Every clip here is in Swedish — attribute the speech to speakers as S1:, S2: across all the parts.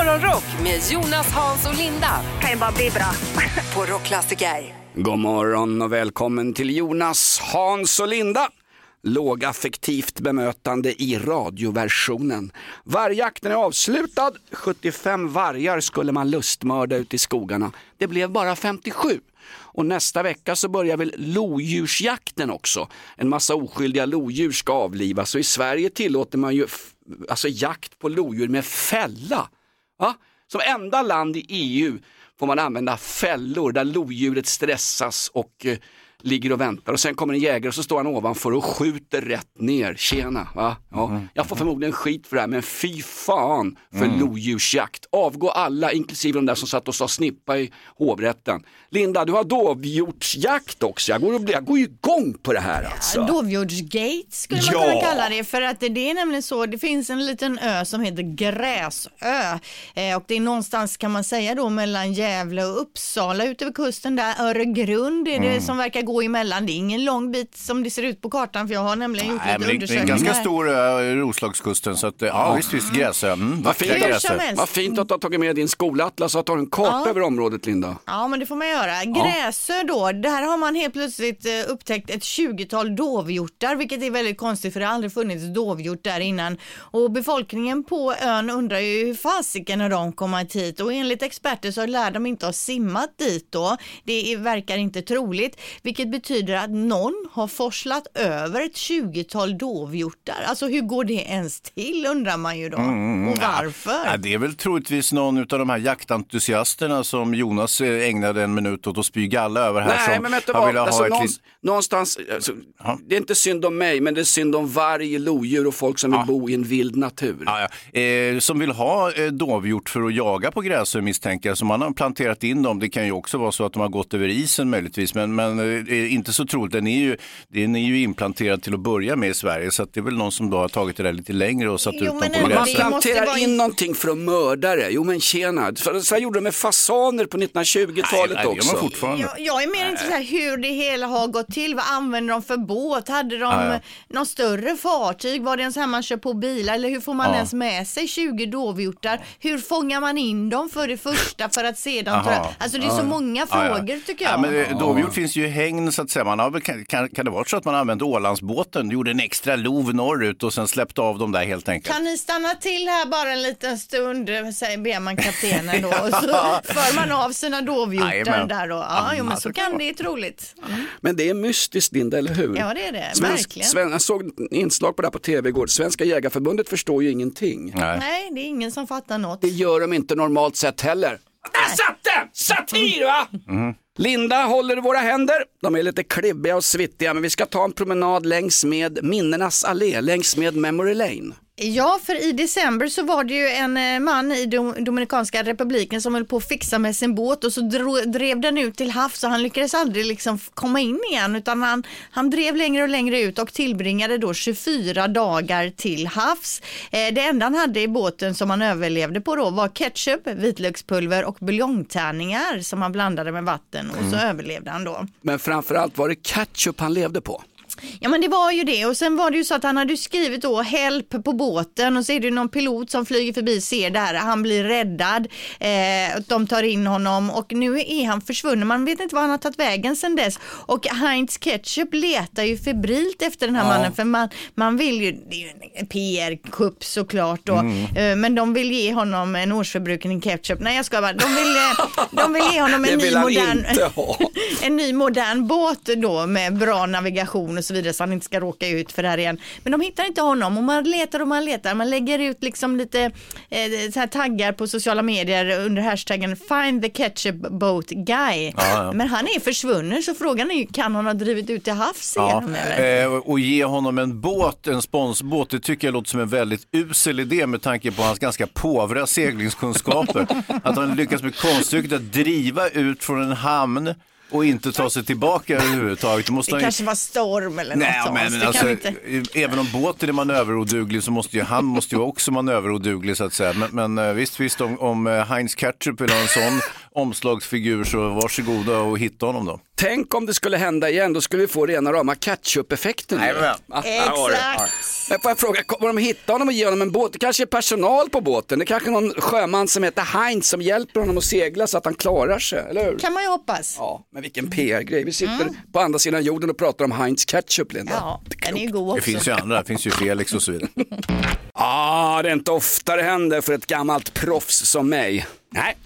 S1: Morgonrock med Jonas, Hans och Linda.
S2: kan ju bara bli bra.
S1: På Rockklassiker.
S3: God morgon och välkommen till Jonas, Hans och Linda. Lågaffektivt bemötande i radioversionen. Vargjakten är avslutad. 75 vargar skulle man lustmörda ute i skogarna. Det blev bara 57. Och nästa vecka så börjar väl lodjursjakten också. En massa oskyldiga lodjur ska avlivas och i Sverige tillåter man ju alltså jakt på lodjur med fälla. Va? Som enda land i EU får man använda fällor där lodjuret stressas och eh, ligger och väntar och sen kommer en jägare och så står han ovanför och skjuter rätt ner. Tjena! Va? Ja. Jag får förmodligen skit för det här men fy fan för lodjursjakt. Avgå alla inklusive de där som satt och sa snippa i hovrätten. Linda, du har dovhjortsjakt också. Jag går, och, jag går ju igång på det här alltså.
S4: Dovhjortsgate skulle man
S3: Ja.
S4: kunna kalla det för att det, är nämligen så, det finns en liten ö som heter Gräsö eh, och det är någonstans kan man säga då mellan Gävle och Uppsala ute vid kusten där, Öregrund är
S5: Mm.
S4: det som verkar gå emellan. Det är ingen lång bit som det ser ut på kartan för jag har nämligen gjort
S5: Nej,
S4: lite
S5: men det, det är en
S4: undersökningar.
S5: ganska stor ö, Roslagskusten så att, eh, ja, visst, visst, Gräsö. Mm,
S3: Vad fint,
S4: Hur
S5: Gräsö.
S4: som helst.
S3: vad fint att du har tagit med din skolatlas och att du har en karta
S4: Ja.
S3: över området Linda.
S4: Ja, men det får man göra. Gräsö då, där har man helt plötsligt eh, upptäckt ett 20-tal dovhjortar, vilket är väldigt konstigt för det har aldrig funnits dovhjort där innan. Och befolkningen på ön undrar ju hur fasiken har de kommit hit och enligt experter så lär de inte ha simmat dit då. Det är, verkar inte troligt, vilket betyder att någon har forslat över ett 20-tal dovhjortar. Alltså hur går det ens till undrar man ju då. och varför?
S5: Ja, det är väl troligtvis någon av de här jaktentusiasterna som Jonas eh, ägnade en minut åt att spy galla över här.
S3: Nej,
S5: som
S3: men vet du vad? Alltså,
S5: ett
S3: någonstans,
S5: lit-
S3: någonstans alltså,
S5: Ja.
S3: det är inte synd om mig, men det är synd om varg, lodjur och folk som vill bo i en vild natur.
S5: Ja, ja. Eh, som vill ha eh, dovhjort för att jaga på Gräsö misstänker jag. Så man har planterat in dem. Det kan ju också vara så att de har gått över isen möjligtvis. Men, men eh, är inte så troligt. Den är, ju, den är ju implanterad till att börja med i Sverige. Så att det är väl någon som då har tagit det där lite längre och satt
S4: Jo,
S5: ut dem
S4: men
S5: på
S4: ändå,
S3: Man planterar
S4: vara
S3: in
S4: in-
S3: någonting för att mörda det. Jo men tjena, så, här gjorde de med fasaner på 1920-talet
S5: Nej, det gör
S3: också.
S5: man fortfarande.
S4: Jag, jag är mer intresserad hur det hela har gått till. Vad använder de för båt? Hade de
S5: ja.
S4: någon större fartyg? Var det en sån här man kör på bilar? Eller hur får man
S5: Ja.
S4: ens med sig 20 dovhjortar? Hur fångar man in dem för det första för att sedan ta... Alltså det är så många
S5: Ja, ja.
S4: frågor tycker jag.
S5: Ja, men eh, dovhjort finns ju i hägn så att säga. Man har kan, kan, det vara så att man använde Ålandsbåten, gjorde en extra lov norrut och sen släppte av dem där helt enkelt?
S4: Kan ni stanna till här bara en liten stund, säger ber man kaptenen då. Och så för man av sina dovhjortar där då. Ja, jo, men så kan det, är troligt. Mm.
S3: Men det är mystiskt Linda, eller hur?
S4: Ja, det är det.
S3: Svensk,
S4: Verkligen.
S3: Sven, jag såg inslag på det här på tv igår. Svenska jägarförbundet förstår ju ingenting.
S5: Nej.
S4: Nej, det är ingen som fattar något.
S3: Det gör de inte normalt sett heller. Där satt den! Satir va?
S5: Mhm.
S3: Linda håller i våra händer. De är lite klibbiga och svittiga men vi ska ta en promenad längs med minnenas allé, längs med Memory Lane.
S4: Ja, för i december så var det ju en eh, man i Dom- Dominikanska republiken som höll på att fixa med sin båt och så drev den ut till havs och han lyckades aldrig liksom komma in igen utan han, han drev längre och längre ut och tillbringade då 24 dagar till havs. Eh, det enda han hade i båten som han överlevde på då var ketchup, vitlökspulver och buljongtärningar som han blandade med vatten och så överlevde han då.
S3: Men framförallt var det ketchup han levde på.
S4: Ja men det var ju det. Och sen var det ju så att han hade skrivit då help på båten. Och så är det någon pilot som flyger förbi ser det här, han blir räddad, eh, de tar in honom. Och nu är han försvunnen, man vet inte var han har tagit vägen sedan dess. Och Heinz Ketchup letar ju febrilt efter den här mannen. För man, man vill ju, det är ju en PR-kupp såklart då, eh, men de vill ge honom en årsförbrukning ketchup, nej jag ska bara, de vill, eh, de vill ge honom en ny modern en ny modern båt då med bra navigation och så vidare så han inte ska råka ut för det här igen. Men de hittar inte honom och man letar och man letar. Man lägger ut liksom lite eh, så här taggar på sociala medier under hashtaggen find the ketchup boat guy.
S5: ja.
S4: Men han är försvunnen så frågan är ju kan han ha drivit ut till havs
S5: Ja,
S4: igen eller?
S5: eh, och ge honom en båt, en sponsbåt, det tycker jag låter som en väldigt usel idé med tanke på hans ganska påvra seglingskunskaper. att han lyckas med konststycket att driva ut från en hamn och inte ta sig tillbaka överhuvudtaget. Då måste
S4: Det
S5: han ju-
S4: kanske var storm eller något
S5: Nej,
S4: sånt.
S5: men alltså,
S4: inte...
S5: även om båten är manöveroduglig så måste ju han måste ju också manöveroduglig så att säga. Men, men eh, visst, visst om, om eh, Heinz Ketchup vill ha en sån omslagsfigur så varsågoda och hitta honom då.
S3: Tänk om det skulle hända igen, då skulle vi få rena rama har du.
S4: Exakt.
S3: Men får jag fråga, kommer de hitta honom och ge honom en båt? Det kanske är personal på båten, det kanske är någon sjöman som heter Heinz som hjälper honom att segla så att han klarar sig, eller hur?
S4: Kan man ju hoppas.
S3: Ja, men vilken PR-grej. Vi sitter på andra sidan jorden och pratar om Heinz ketchup, Linda.
S4: Ja, den är ju god
S5: Det
S4: också.
S5: finns ju andra, det finns ju Felix och så vidare.
S3: Ah, det är inte ofta det händer för ett gammalt proffs som mig. Nej,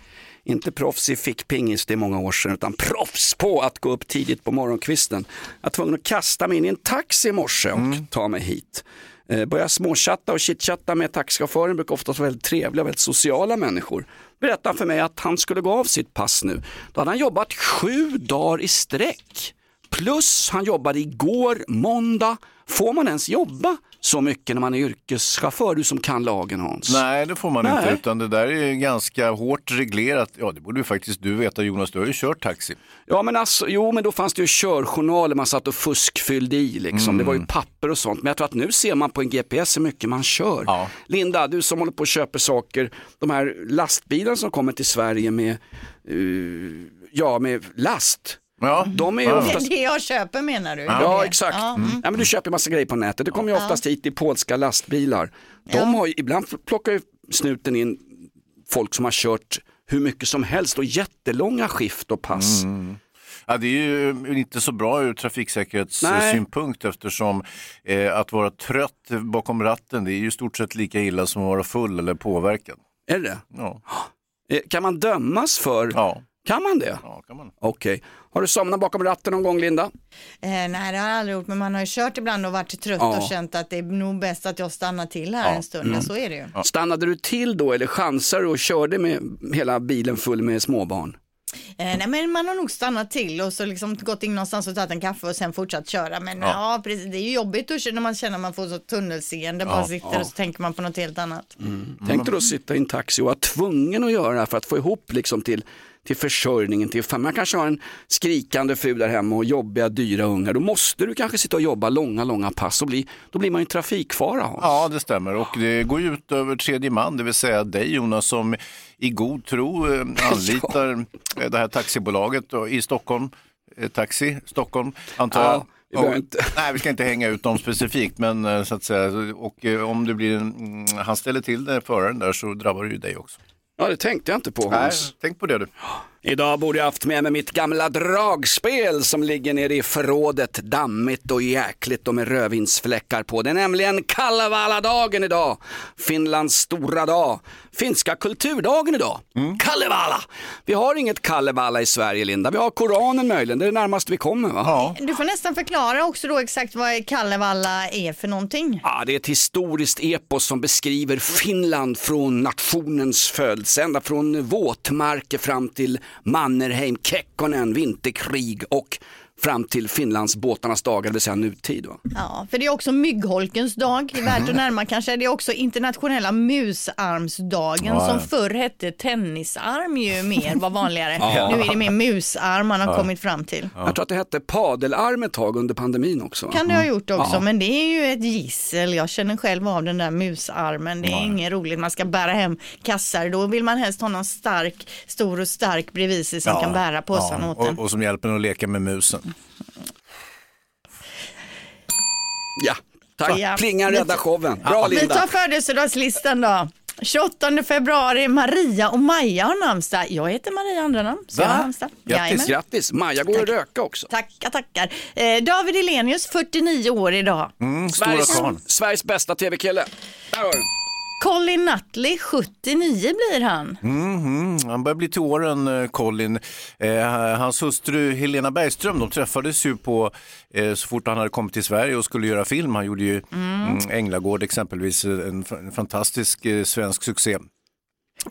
S3: inte proffs i fickpingis, det är många år sedan, utan proffs på att gå upp tidigt på morgonkvisten. Jag var tvungen att kasta mig in i en taxi i morse och ta mig hit. Eh, börja småchatta och chitchatta med taxichauffören, brukar oftast vara väldigt trevliga, väldigt sociala människor. Berättade för mig att han skulle gå av sitt pass nu. Då hade han jobbat sju dagar i sträck. Plus han jobbade igår, måndag. Får man ens jobba så mycket när man är yrkeschaufför, du som kan lagen Hans?
S5: Nej, det får man inte,
S3: Nej.
S5: utan det där är ganska hårt reglerat. Ja, det borde ju faktiskt du veta Jonas, du har ju kört taxi.
S3: Ja men alltså, jo men då fanns det ju körjournaler man satt och fuskfyllde i liksom. Det var ju papper och sånt. Men jag tror att nu ser man på en GPS hur mycket man kör.
S5: Ja.
S3: Linda, du som håller på och köper saker, de här lastbilarna som kommer till Sverige med, eh, ja med last.
S5: Ja,
S3: De är ju.
S4: Det
S3: oftast
S4: är det jag köper menar du?
S3: Ja, exakt. Mm. Ja, men du köper massa grejer på nätet. Det kommer ju oftast hit i polska lastbilar. De
S4: Ja.
S3: har ju, ibland plockar ju snuten in folk som har kört hur mycket som helst och jättelånga skift och pass.
S5: Ja, det är ju inte så bra ur trafiksäkerhetssynpunkt eftersom eh, att vara trött bakom ratten det är ju stort sett lika illa som att vara full eller påverkad.
S3: Är det
S5: Ja,
S3: Eh, Kan man dömas för?
S5: ja,
S3: Kan man det?
S5: ja kan man.
S3: Okej. Har du somnat bakom ratten någon gång Linda?
S4: Eh, nej det har jag aldrig gjort men man har ju kört ibland och varit trött
S3: Ja.
S4: och känt att det är nog bäst att jag stannar till här en stund.
S3: Mm.
S4: Så är det ju.
S3: Stannade du till då eller chansade du och körde med hela bilen full med småbarn?
S4: Eh, nej men man har nog stannat till och så liksom gått in någonstans och tagit en kaffe och sen fortsatt köra. Men ja, precis, det är ju jobbigt att köra när man känner att man får så tunnelseende. bara sitter och så tänker man på något helt annat.
S3: Tänkte du att sitta i en taxi och vara tvungen att göra det här för att få ihop liksom till, till försörjningen, till familjen. Man kanske har en skrikande fru där hemma och jobbiga, dyra ungar. Då måste du kanske sitta och jobba långa, långa pass och bli, då blir man ju en trafikfara. Hans.
S5: Ja, det stämmer och det går ju ut över tredje man, det vill säga dig Jonas som i god tro eh, anlitar eh, det här taxibolaget i Stockholm, eh, Taxi Stockholm antar
S3: Ja,
S5: jag. Och-. Nej, vi ska inte hänga ut dem specifikt, men så att säga, och om det blir en, mm, han ställer till det, föraren där, så drabbar det ju dig också.
S3: Ja, det tänkte jag inte på
S5: Nej,
S3: Hans.
S5: tänk på det du.
S3: Idag borde jag haft med mig mitt gamla dragspel som ligger nere i förrådet, dammigt och jäkligt och med rödvinsfläckar på. Det är nämligen Kalevala-dagen idag, Finlands stora dag. Finska kulturdagen idag, Kalevala. Vi har inget Kalevala i Sverige Linda, vi har Koranen möjligen, det är det närmaste vi kommer va?
S5: Ja.
S4: Du får nästan förklara också då exakt vad Kalevala är för någonting.
S3: Ja, det är ett historiskt epos som beskriver Finland från nationens födelse, ända från våtmarker fram till Mannerheim, Kekkonen, vinterkrig och fram till Finlands båtarnas dagar, det vill säga nutid. Va?
S4: Ja, för det är också myggholkens dag, det är värt att närma kanske. Det är också internationella musarmsdagen
S5: Ja, ja.
S4: som förr hette tennisarm ju mer var vanligare. Nu är det mer musarm man har kommit fram till.
S3: Jag tror att det hette padelarm ett tag under pandemin också.
S4: Kan det ha gjort också, men det är ju ett gissel. Jag känner själv av den där musarmen. Det är inget roligt. Man ska bära hem kassar. Då vill man helst ha någon stark, stor och stark bredvid sig som kan bära påsarna åt en.
S5: och, och som hjälper en att leka med musen.
S3: Ja, tack.
S4: Ja.
S3: Plingan räddar showen. Bra
S4: Vi
S3: Linda.
S4: tar födelsedagslistan då. 28 februari, Maria och Maja har namnsdag. Jag heter Maria andra namn. Så jag har namnsdag.
S3: Grattis,
S4: Jajamän.
S3: grattis. Maja går att röka också.
S4: Tackar, tackar. Eh, David Elenius, 49 år idag.
S5: Mm, stora
S3: Sveriges. Sveriges bästa tv-kille. Där har du.
S4: Colin Nutley, 79 blir han.
S5: Mhm, Han börjar bli till åren, eh, Colin. Eh, hans hustru Helena Bergström, de träffades ju på, eh, så fort han hade kommit till Sverige och skulle göra film. Han gjorde ju mm. Änglagård exempelvis, en, f- en fantastisk eh, svensk succé.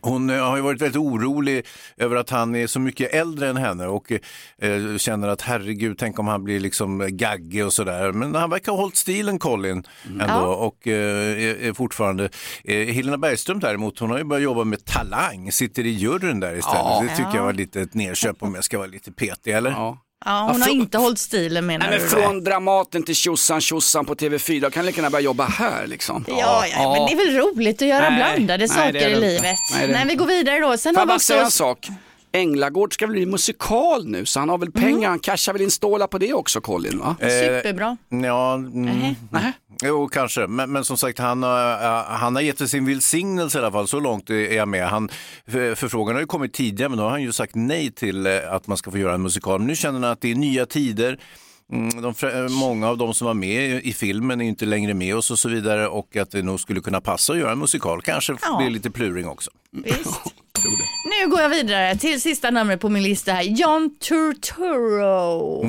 S5: Hon eh, har ju varit väldigt orolig över att han är så mycket äldre än henne och eh, känner att herregud, tänk om han blir liksom gaggig och sådär. Men han verkar ha hållit stilen Colin ändå
S4: Ja.
S5: och eh, är, fortfarande. Eh, Helena Bergström däremot, hon har ju börjat jobba med Talang, sitter i juryn där istället.
S3: Ja.
S5: Det tycker jag var lite ett nedköp om jag ska vara lite petig, eller?
S3: Ja.
S4: Ja, hon
S3: Ja,
S4: har inte hållit stilen menar
S3: Nej, men
S4: du?
S3: från Dramaten till tjosan tjosan på TV4, kan lika gärna börja jobba här liksom.
S4: Ja, ja, men det är väl roligt att göra
S3: Nej,
S4: blandade
S3: nej,
S4: saker i livet.
S3: Nej, det
S4: Nej, vi går vidare då. Sen
S3: Får
S4: har
S3: jag
S4: vi
S3: bara
S4: också...
S3: säga en sak? Änglagård ska väl bli musikal nu så han har väl pengar, han cashar väl in stålar på det också Colin va?
S4: Superbra.
S5: Ja, mm,
S4: Nej.
S5: Jo, kanske. Men, men som sagt, han, har- äh, han har gett sin välsignelse i alla fall. Så långt är jag med. Han, för, förfrågan har ju kommit tidigare, men då har han ju sagt nej till eh, att man ska få göra en musikal. Men nu känner han att det är nya tider. Mm, De, många av de som var med i- filmen är inte längre med oss och så vidare och att det nog skulle kunna passa att göra en musikal. Kanske
S4: Ja.
S5: blir lite pluring också.
S4: Visst. Nu går jag vidare till sista namnet på min lista här. John Turturro.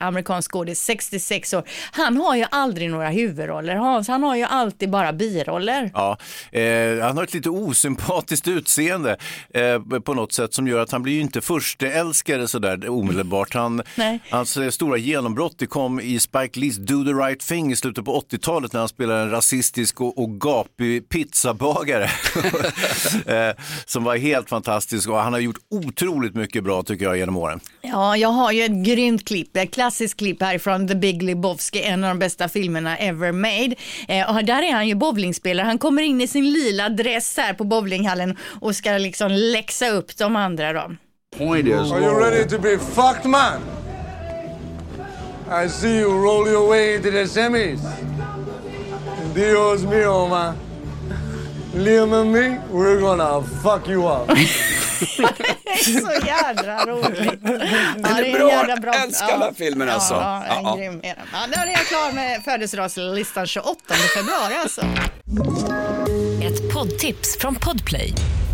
S4: Amerikansk skådis, 66 år. Han har ju aldrig några huvudroller, Hans. Han har ju alltid bara biroller.
S5: Ja, eh, han har ett lite osympatiskt utseende eh, på något sätt som gör att han blir ju inte försteälskare sådär omedelbart. Han,
S4: Nej.
S5: hans eh, stora genombrott det kom i Spike Lees Do the right thing i slutet på 80-talet när han spelade en rasistisk och, och gapig pizzabagare eh, som var helt fantastisk och han har gjort otroligt mycket bra tycker jag genom åren.
S4: Ja, jag har ju ett grymt klipp, ett klassiskt klipp härifrån The Big Lebowski, en av de bästa filmerna ever made. Eh, och där är han ju bowlingspelare. Han kommer in i sin lila dress här på bowlinghallen och ska liksom läxa upp de andra då.
S3: Point is,
S2: Are you ready to be fucked, man? I see you roll your way into the semis. Dios mio, man. Liam and me, we're gonna fuck you up.
S4: Så jädra roligt. Ja,
S3: är bra. Jag älskar den här filmen, alltså.
S4: Ja, ja,
S3: Ja, ja.
S4: grym är den. Ja, då är jag klar med födelsedagslistan 28 februari alltså.
S6: Ett poddtips från Podplay.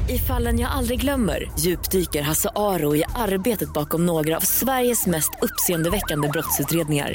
S6: I fallen jag aldrig glömmer djupdyker Hasse Aro i arbetet bakom några av Sveriges mest uppseendeväckande brottsutredningar.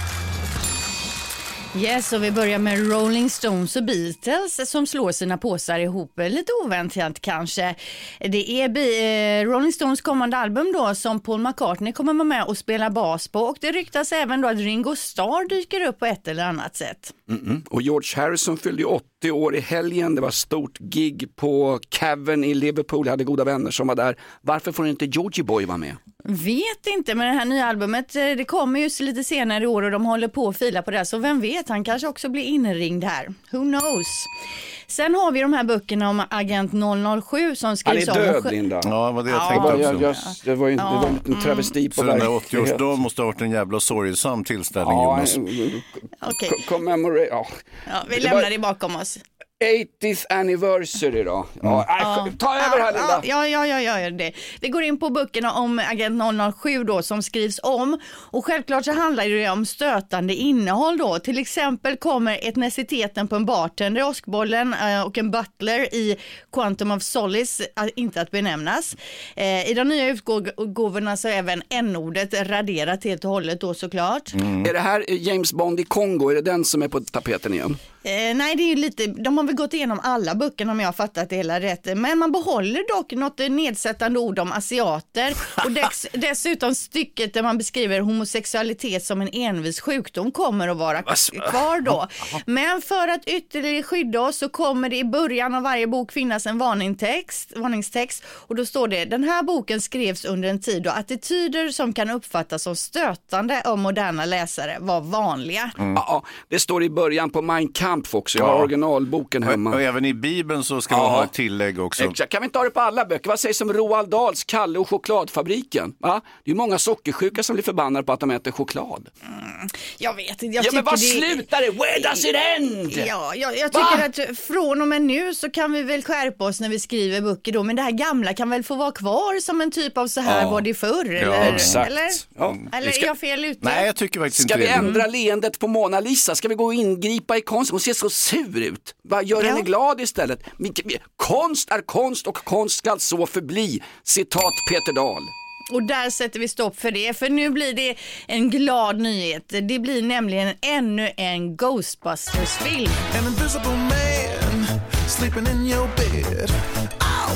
S4: Yes, och vi börjar med Rolling Stones och Beatles som slår sina påsar ihop. Lite oväntat kanske. Det är Be- eh, Rolling Stones kommande album då som Paul McCartney kommer vara med och spela bas på och det ryktas även då att Ringo Starr dyker upp på ett eller annat sätt.
S3: Mm. Och George Harrison fyllde ju 80 år i helgen. Det var stort gig på Cavern i Liverpool. Jag hade goda vänner som var där. Varför får inte Georgie Boy vara med?
S4: Vet inte, men det här nya albumet eh, det kommer ju lite senare i år och de håller på att fila på det. Så vem vet, han kanske också blir inringd här. Who knows? Sen har vi de här böckerna om Agent 007 som
S3: Han
S4: skrivs
S3: är
S4: om.
S3: död
S4: och-
S3: Linda.
S5: Ja, det var det jag
S4: Ja.
S5: tänkte
S3: Jag,
S5: också.
S3: jag, det var ju det var en travesti på
S5: Så den där
S3: verklighet.
S5: 80-årsdagen måste ha varit en jävla sorgsam tillställning
S3: Ja,
S5: Jonas.
S4: Okej.
S3: commemorate, ja.
S4: Ja, vi
S3: Det
S4: lämnar det bakom oss.
S3: 80th anniversary då. Ja, nej, ta över här Linda.
S4: Ja, ja, ja, ja, ja, det. Vi går in på böckerna om Agent 007 då som skrivs om och självklart så handlar det om stötande innehåll då. Till exempel kommer etniciteten på en bartender, åskbollen eh, och en butler i Quantum of Solace eh, inte att benämnas. Eh, I de nya utgåvorna så är även n-ordet raderat helt och hållet då såklart.
S3: Är det här James Bond i Kongo, är det den som är på tapeten igen?
S4: Eh, nej, det är ju lite, de har väl gått igenom alla böckerna om jag har fattat det hela rätt. Men man behåller dock något nedsättande ord om asiater och dess, dessutom stycket där man beskriver homosexualitet som en envis sjukdom kommer att vara kvar då. Men för att ytterligare skydda oss så kommer det i början av varje bok finnas en varningstext, varningstext och då står det den här boken skrevs under en tid då attityder som kan uppfattas som stötande av moderna läsare var vanliga.
S3: Ja, ja, det står i början på Mein Kampf också, jag har
S5: Ja.
S3: originalboken
S5: Och, och
S3: hemma.
S5: även i Bibeln så ska
S3: Ja.
S5: man ha ett tillägg också.
S3: Exakt. Kan vi inte ha det på alla böcker? Vad sägs om Roald Dahls Kalle och chokladfabriken? Va? Det är ju många sockersjuka som blir förbannade på att de äter choklad.
S4: Jag vet inte, jag
S3: Ja men vad
S4: det...
S3: slutar det? Where does it end?
S4: Ja, jag, jag
S3: Va?
S4: tycker att från och med nu så kan vi väl skärpa oss när vi skriver böcker då, men det här gamla kan väl få vara kvar som en typ av så här
S3: Ja.
S4: var det förr? Eller,
S3: exakt.
S4: eller?
S3: Ja.
S4: eller
S3: Vi ska-
S4: är jag fel ute?
S5: Nej, jag tycker faktiskt
S3: Ska
S5: inte
S3: vi
S5: det.
S3: ändra leendet på Mona Lisa? Ska vi gå och ingripa i konst? Hon ser så sur ut. Va, gör
S4: Ja.
S3: henne glad istället. Konst är konst och konst skall så förbli. Citat Peter Dahl.
S4: Och där sätter vi stopp för det, för nu blir det en glad nyhet. Det blir nämligen ännu en Ghostbusters-film.
S7: An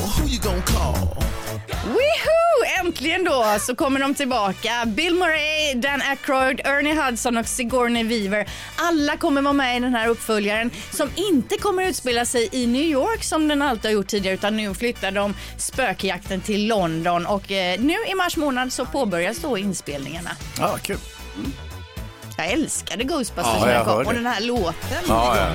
S4: äntligen då så kommer de tillbaka. Bill Murray, Dan Aykroyd, Ernie Hudson och Sigourney Weaver. Alla kommer vara med i den här uppföljaren som inte kommer utspela sig i New York som den alltid har gjort tidigare utan nu flyttar de spökjakten till London och eh, nu i mars månad så påbörjas då inspelningarna.
S5: Ja, kul.
S4: Jag älskade Ghostbusters
S5: Ja,
S4: när
S5: jag
S4: kom och den här låten.
S5: Ja, ja.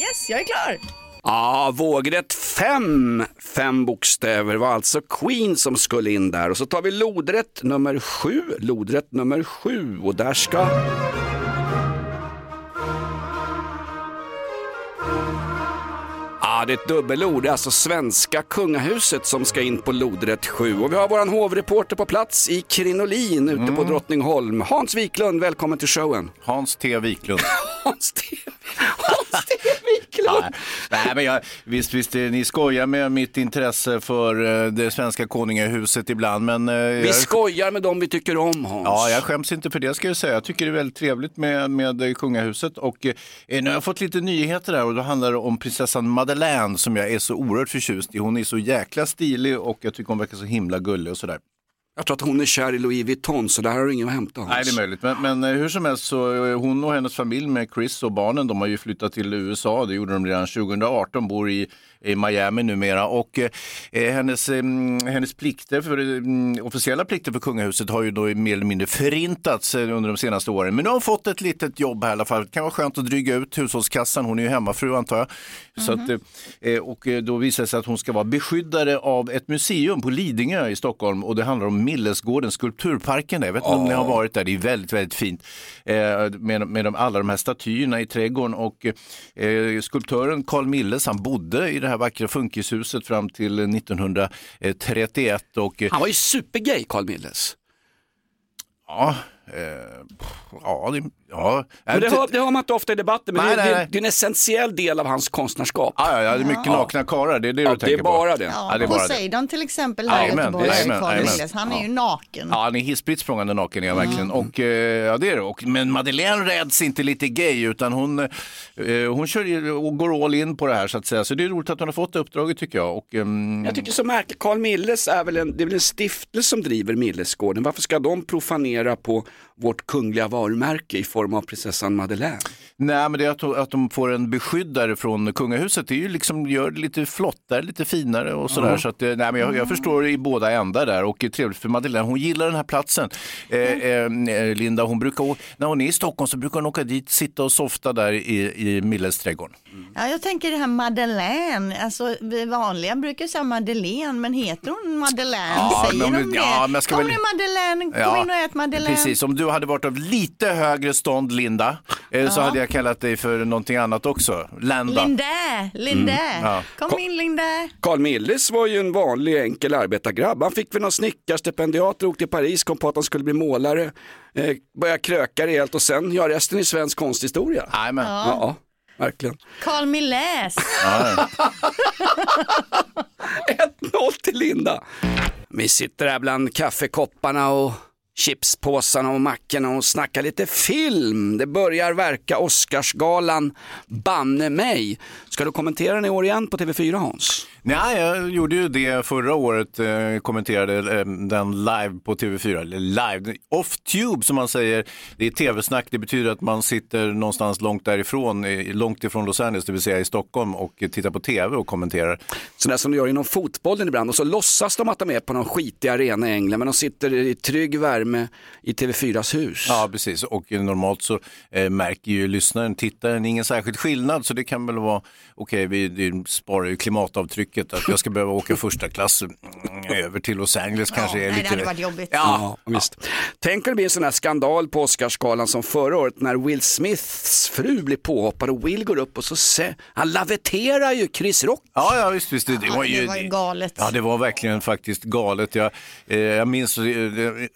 S4: Yes, jag är klar.
S3: Ja, vågrätt fem, fem bokstäver var alltså Queen som skulle in där. Och så tar vi lodrätt nummer sju, lodrätt nummer sju och där ska... Ja, det är ett dubbelord. Det är alltså svenska kungahuset som ska in på lodrätt 7. Och vi har våran hovreporter på plats i Krinolin ute på Drottningholm. Hans Wiklund, välkommen till showen.
S5: Hans T. Wiklund.
S3: Hans T.
S5: Ja, nej, men jag, visst, visst, eh, ni skojar med mitt intresse för eh, det svenska konungahuset ibland, men... eh,
S3: Vi
S5: jag-
S3: skojar med dem vi tycker om Hans.
S5: Ja, jag skäms inte för det ska jag säga. Jag tycker det är väldigt trevligt med, med kungahuset och eh, nu har jag fått lite nyheter där och då handlar det om prinsessan Madeleine som jag är så oerhört förtjust i. Hon är så jäkla stilig och jag tycker hon verkar så himla gullig och sådär.
S3: Jag tror att hon är kär i Louis Vuitton så där har du ingen att hämta.
S5: Nej, det är möjligt. Men, men eh, hur som helst så eh, hon och hennes familj med Chris och barnen, de har ju flyttat till USA. Det gjorde de redan 2018, bor i, i Miami numera. Och eh, hennes, eh, hennes plikter, för, eh, officiella plikter för kungahuset har ju då mer eller mindre förintats eh, under de senaste åren. Men nu har hon fått ett litet jobb här i alla fall. Det kan vara skönt att dryga ut hushållskassan. Hon är ju hemmafru antar jag. Så att, eh, och eh, då visar det sig att hon ska vara beskyddare av ett museum på Lidingö i Stockholm och det handlar om Millesgården, skulpturparken där. Jag vet inte om ni har varit där, det är väldigt, väldigt fint. Eh, med med de, alla de här statyerna i trädgården och eh, skulptören Carl Milles, han bodde i det här vackra funkishuset fram till 1931 och
S3: Han var ju supergay Carl Milles.
S5: ja, eh, ja, det, ja.
S3: Men det, hör, det hör man inte ofta i debatten men
S5: Nej,
S3: det,
S5: nej,
S3: det,
S5: nej.
S3: det är en essentiell del av hans konstnärskap.
S5: Ja, ja, ja, det är mycket nakna karlar, det är det
S3: Ja,
S5: du
S3: det
S5: tänker
S3: är bara
S5: på.
S3: det.
S4: Ja,
S5: Ja, det är bara det.
S4: Poseidon till exempel här i Göteborg. Han är
S5: Ja.
S4: ju naken.
S5: Ja, han är hispligt språngande naken, ja verkligen.
S3: Mm.
S5: Och, eh, ja, det är det. Och, men Madeleine räds inte lite gay, utan hon, eh, hon kör och går all in på det här så att säga. Så det är roligt att hon har fått det uppdraget tycker jag. Och, ehm,
S3: Jag tycker så märkligt, Carl Milles är väl en, det är väl en stiftelse som driver Millesgården. Varför ska de profanera på vårt kungliga varumärke i form av prinsessan Madeleine?
S5: Nej, men det är att, att de får en beskyddare från kungahuset. Det är ju liksom, gör det lite flottare, lite finare och sådär. Så att, eh, nej, men jag, jag förstår i båda ändar där och eh, trevligt för Madeleine. Hon gillar den här platsen. Eh, eh, Linda, hon brukar, när hon är i Stockholm så brukar hon åka dit, sitta och softa där i, i Milles trädgård.
S4: Ja, jag tänker det här Madeleine, alltså vi vanliga brukar säga Madeleine, men heter hon Madeleine?
S5: Ja,
S4: Säger
S5: men-
S4: de det?
S5: ja, men ska
S4: Kom
S5: väl-
S4: nu Madeleine, kom in och ät Madeleine.
S5: Precis, om du hade varit av lite högre stånd, Linda, eh, så hade jag kallat dig för någonting annat också. Landa.
S4: Linda, Linda,
S5: Mm, ja.
S4: kom in Linda.
S3: Carl Milles var ju en vanlig enkel arbetargrabb. Han fick väl någon snickarstipendiat, drog till Paris, kom på att han skulle bli målare, eh, började kröka rejält och sen, ja resten är svensk konsthistoria.
S5: Jajamän.
S3: Ja, verkligen.
S4: Carl Milles.
S5: Ja, ja.
S3: 1-0 till Linda. Vi sitter här bland kaffekopparna och chipspåsarna och mackorna och snacka lite film. Det börjar verka Oscarsgalan, banne mig. Ska du kommentera den i år igen på TV4 Hans?
S5: Nej, jag gjorde ju det förra året, eh, kommenterade eh, den live på TV4. Eller live, off-tube som man säger. Det är tv-snack, det betyder att man sitter någonstans långt därifrån, långt ifrån Los Angeles, det vill säga i Stockholm och tittar på TV och kommenterar.
S3: Sådär som de gör inom fotbollen ibland och så låtsas de att de är på någon skitig arena i England men de sitter i trygg värme i TV4s hus.
S5: Ja, precis. Och normalt så eh, märker ju lyssnaren, tittaren, ingen särskild skillnad. Så det kan väl vara, okej, vi det sparar ju klimatavtrycket. Att jag ska behöva åka första klass mm, över till Los Angeles kanske är
S4: nej, det
S5: lite...
S4: hade varit jobbigt.
S5: Ja,
S3: Ja, visst. Tänk om det blir en sån här skandal på Oscarsgalan som förra året när Will Smiths fru blir påhoppad och Will går upp och så se, han laveterar ju Chris Rock.
S5: Ja, ja visst, visst. Det, det
S4: Ja,
S5: var ju,
S4: det var ju galet.
S5: Ja, det var verkligen faktiskt galet. Jag, eh, jag minns, eh,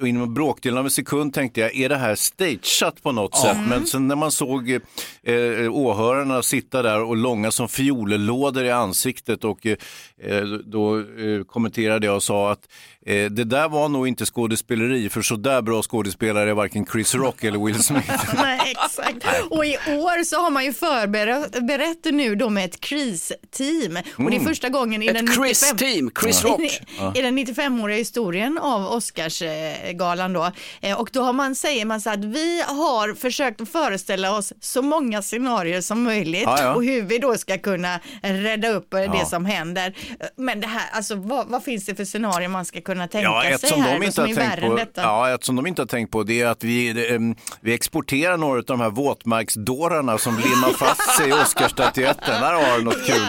S5: inom en bråkdel av en sekund tänkte jag, är det här stageat på något sätt? Men sen när man såg eh, åhörarna sitta där och långa som fiollådor i ansiktet och eh, eh, Eh, då eh, kommenterade jag och sa att eh, det där var nog inte skådespeleri för så där bra skådespelare är varken Chris Rock eller Will Smith.
S4: Nej, exakt. Och i år så har man ju förberett nu då med ett kristeam. Och det är första gången i
S3: Ett
S4: den 95
S3: Chris-team, Chris Rock.
S4: I, i den 95-åriga historien av Oscarsgalan då. Eh, Och då har man, säger man så att vi har försökt föreställa oss så många scenarier som möjligt
S5: Ja, ja.
S4: och hur vi då ska kunna rädda upp eh,
S5: Ja.
S4: det som händer. Men det här, alltså vad, vad finns det för scenarier man ska kunna tänka
S5: Ja, ett
S4: sig
S5: som,
S4: här
S5: de inte
S4: som
S5: har tänkt på,
S4: detta?
S5: ja, ett som de inte har tänkt på det är att vi, eh, vi exporterar några av de här våtmarksdårarna som limmar fast sig i Oscarsstatyetten. Där har du något kul.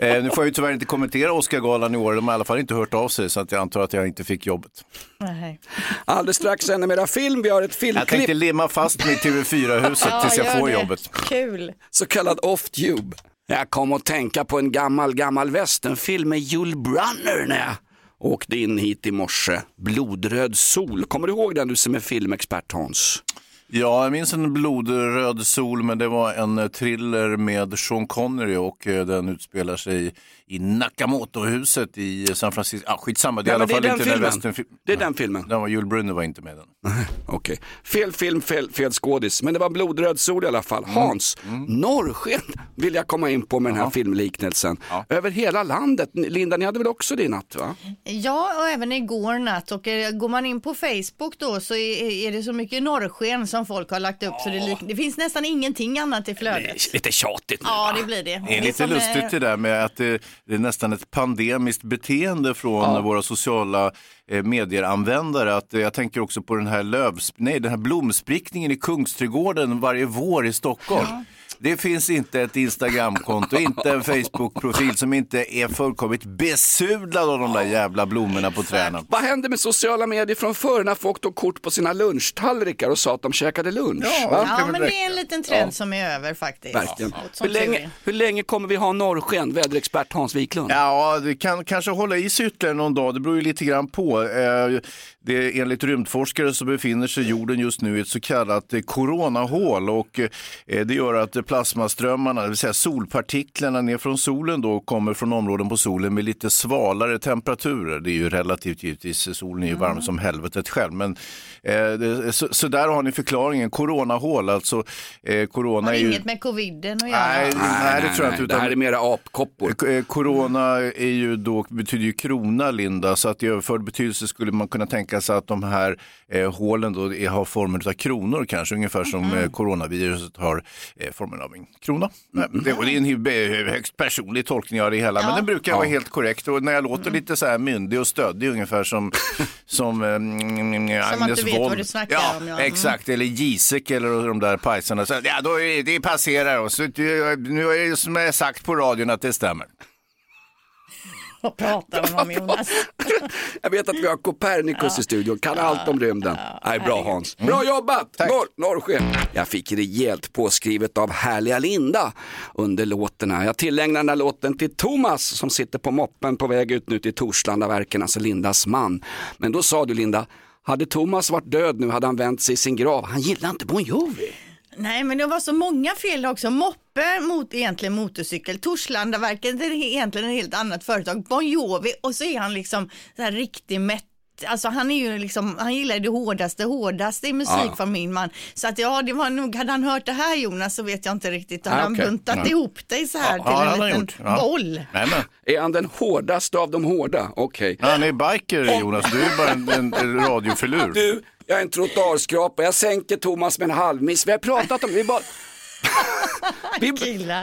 S5: Eh, nu får jag ju tyvärr inte kommentera Oscargalan i år, de har i alla fall inte hört av sig så att jag antar att jag inte fick jobbet.
S4: Nej.
S3: Alldeles strax ännu mera film. Vi har ett
S5: Jag
S3: filmklipp,
S5: tänkte limma fast mig i TV4-huset tills jag får
S4: det.
S5: jobbet.
S4: Kul.
S3: så kallad off-tube. Jag kom att tänka på en gammal, gammal westernfilm med Yul Brynner när jag åkte in hit i morse. Blodröd sol. Kommer du ihåg den du som är filmexpert Hans?
S5: Ja, jag minns en blodröd sol, men det var en thriller med Sean Connery och eh, den utspelar sig i Nakamoto-huset i San Francisco. Ah, skitsamma, det är
S3: Ja,
S5: i alla
S3: det är
S5: fall
S3: den
S5: inte den
S3: filmen.
S5: westernfilm.
S3: Det är den filmen.
S5: Den var Yul Brynner var inte med den.
S3: Okej, fel film, fel, fel skådis. Men det var blodröd sol i alla fall.
S5: Mm.
S3: Hans, norrsken vill jag komma in på med den här filmliknelsen. Över hela landet. Linda, ni hade väl också det i natt va?
S4: Ja, och även igår natt. Och eh, går man in på Facebook då så är, är det så mycket norrsken som folk har lagt upp så det, det finns nästan ingenting annat i flödet.
S3: Lite tjatigt nu
S4: Ja, det blir det.
S5: Det är lite
S4: som, eh,
S5: lustigt det där med att det, är nästan ett pandemiskt beteende från våra sociala eh, medieanvändare. Att, eh, jag tänker också på den här, lövs, nej, den här blomsprickningen i Kungsträdgården varje vår i Stockholm. Det finns inte ett Instagramkonto, inte en Facebook-profil som inte är fullkomligt besudlad av de där jävla blommorna på träden.
S3: Vad hände med sociala medier från förr när folk tog kort på sina lunchtallrikar och sa att de käkade lunch? va?
S4: Ja, men det är en liten trend som är över faktiskt.
S3: Verkligen. Hur länge, hur länge kommer vi ha norrsken? Väderexpert Hans Wiklund.
S5: Ja, det kan kanske hålla i sig ytterligare någon dag. Det beror ju lite grann på. Det, enligt rymdforskare så befinner sig jorden just nu i ett så kallat eh, coronahål och eh, det gör att plasmaströmmarna, det vill säga solpartiklarna ner från solen då kommer från områden på solen med lite svalare temperaturer. Det är ju relativt givetvis, solen är ju varm som helvetet själv. Men, eh, det, så, så där har ni förklaringen, coronahål alltså. Eh, corona
S4: Har
S5: är ju...
S4: inget med coviden att göra.
S5: Nej, nej, det tror jag inte.
S3: Det här är mera apkoppor.
S5: Eh, Corona är ju då, betyder ju krona, Linda, så att i överförd betydelse skulle man kunna tänka sig att de här eh, hålen då är, har formen av kronor kanske, ungefär som
S3: Mm.
S5: eh, coronaviruset har eh, formen av en krona. Eh, Det, och det är en hy- högst personlig tolkning av det hela, men den brukar vara helt korrekt. Och när jag låter
S3: Mm.
S5: lite så här myndig och stöddig, ungefär som, som eh, Agnes
S4: du vet vad du snackar
S5: ja,
S4: om, ja. Mm.
S5: Exakt, eller Giesecke eller de där pajsarna. Så, ja, då är det passerar oss. Nu är det som jag sagt på radion att det stämmer.
S4: Vad pratar de om Jonas?
S3: Jag vet att vi har Copernicus i studion, kan allt om rymden. Nej, bra Hans. Bra jobbat! Norr, norrsken. Jag fick rejält påskrivet av härliga Linda under låten här. Jag tillägnar den här låten till Thomas som sitter på moppen på väg ut nu till Torslandaverken, alltså Lindas man. Men då sa du Linda, hade Thomas varit död nu hade han vänt sig i sin grav. Han gillar inte Bon Jovi.
S4: Nej, men det var så många fel också. Moppe mot egentligen motorcykel. Torslandaverken det är egentligen ett helt annat företag. Bon Jovi och så är han liksom så här riktig mätt Alltså han är ju liksom, han gillar det hårdaste, hårdaste i musik
S3: Ja.
S4: från min man. Så att ja, det var nog, hade han hört det här Jonas så vet jag inte riktigt. Hade
S3: Ah,
S4: han
S3: okej.
S4: buntat
S3: Ja.
S4: ihop dig så här
S5: Ja,
S4: till en liten
S5: gjort. Ja.
S4: boll.
S5: Nej, men.
S3: Är han den hårdaste av de hårda? Okej.
S5: Ja, han är biker Jonas, du är bara en, en, en radiofilur.
S3: Du, jag är en trottoarskrapa, jag sänker Thomas med en halvmiss. Vi har pratat om vi bara... vi,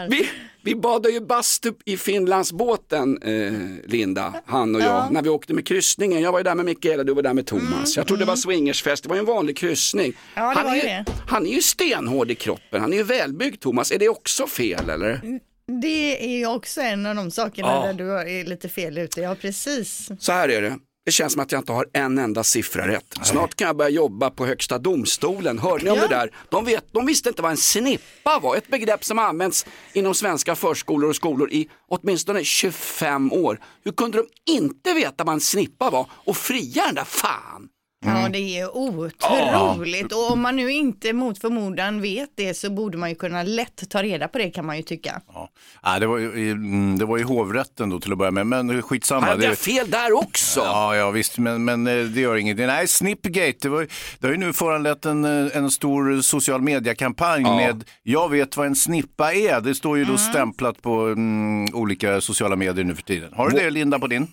S3: vi, vi badade ju bastu i Finlandsbåten, eh, Linda, han och jag, när vi åkte med kryssningen. Jag var ju där med Mikaela, du var där med Thomas. jag trodde det var swingersfest, det var ju en vanlig kryssning.
S4: Mm, Ja,
S3: han, är
S4: ju
S3: han är ju stenhård i kroppen, han är ju välbyggd Thomas. Är det också fel eller?
S4: Det är ju också en av de sakerna
S3: Ja.
S4: där du är lite fel ute. Ja, precis.
S3: Så här är det. Det känns som att jag inte har en enda siffra rätt. Snart kan jag börja jobba på högsta domstolen. Hörde ni om
S4: Ja.
S3: det där? De, vet, de visste inte vad en snippa var. Ett begrepp som används inom svenska förskolor och skolor i åtminstone 25 år. Hur kunde de inte veta vad en snippa var och fria den där fan?
S4: Ja, det är otroligt. Och om man nu inte mot förmodan vet det så borde man ju kunna lätt ta reda på det kan man ju tycka.
S5: Ja. Ja, det, var ju, mm, det var i hovrätten då till att börja med, men skitsamma.
S3: Han hade
S5: Det-
S3: fel där också.
S5: Ja, ja visst, men, men eh, det gör inget. Nej, Snipgate, det, var, ju- det har ju nu föranlett en, eh, en stor social mediekampanj
S3: Ja.
S5: med Jag vet vad en snippa är. Det står ju då stämplat på mm, olika sociala medier nu för tiden. Har du det Linda på din?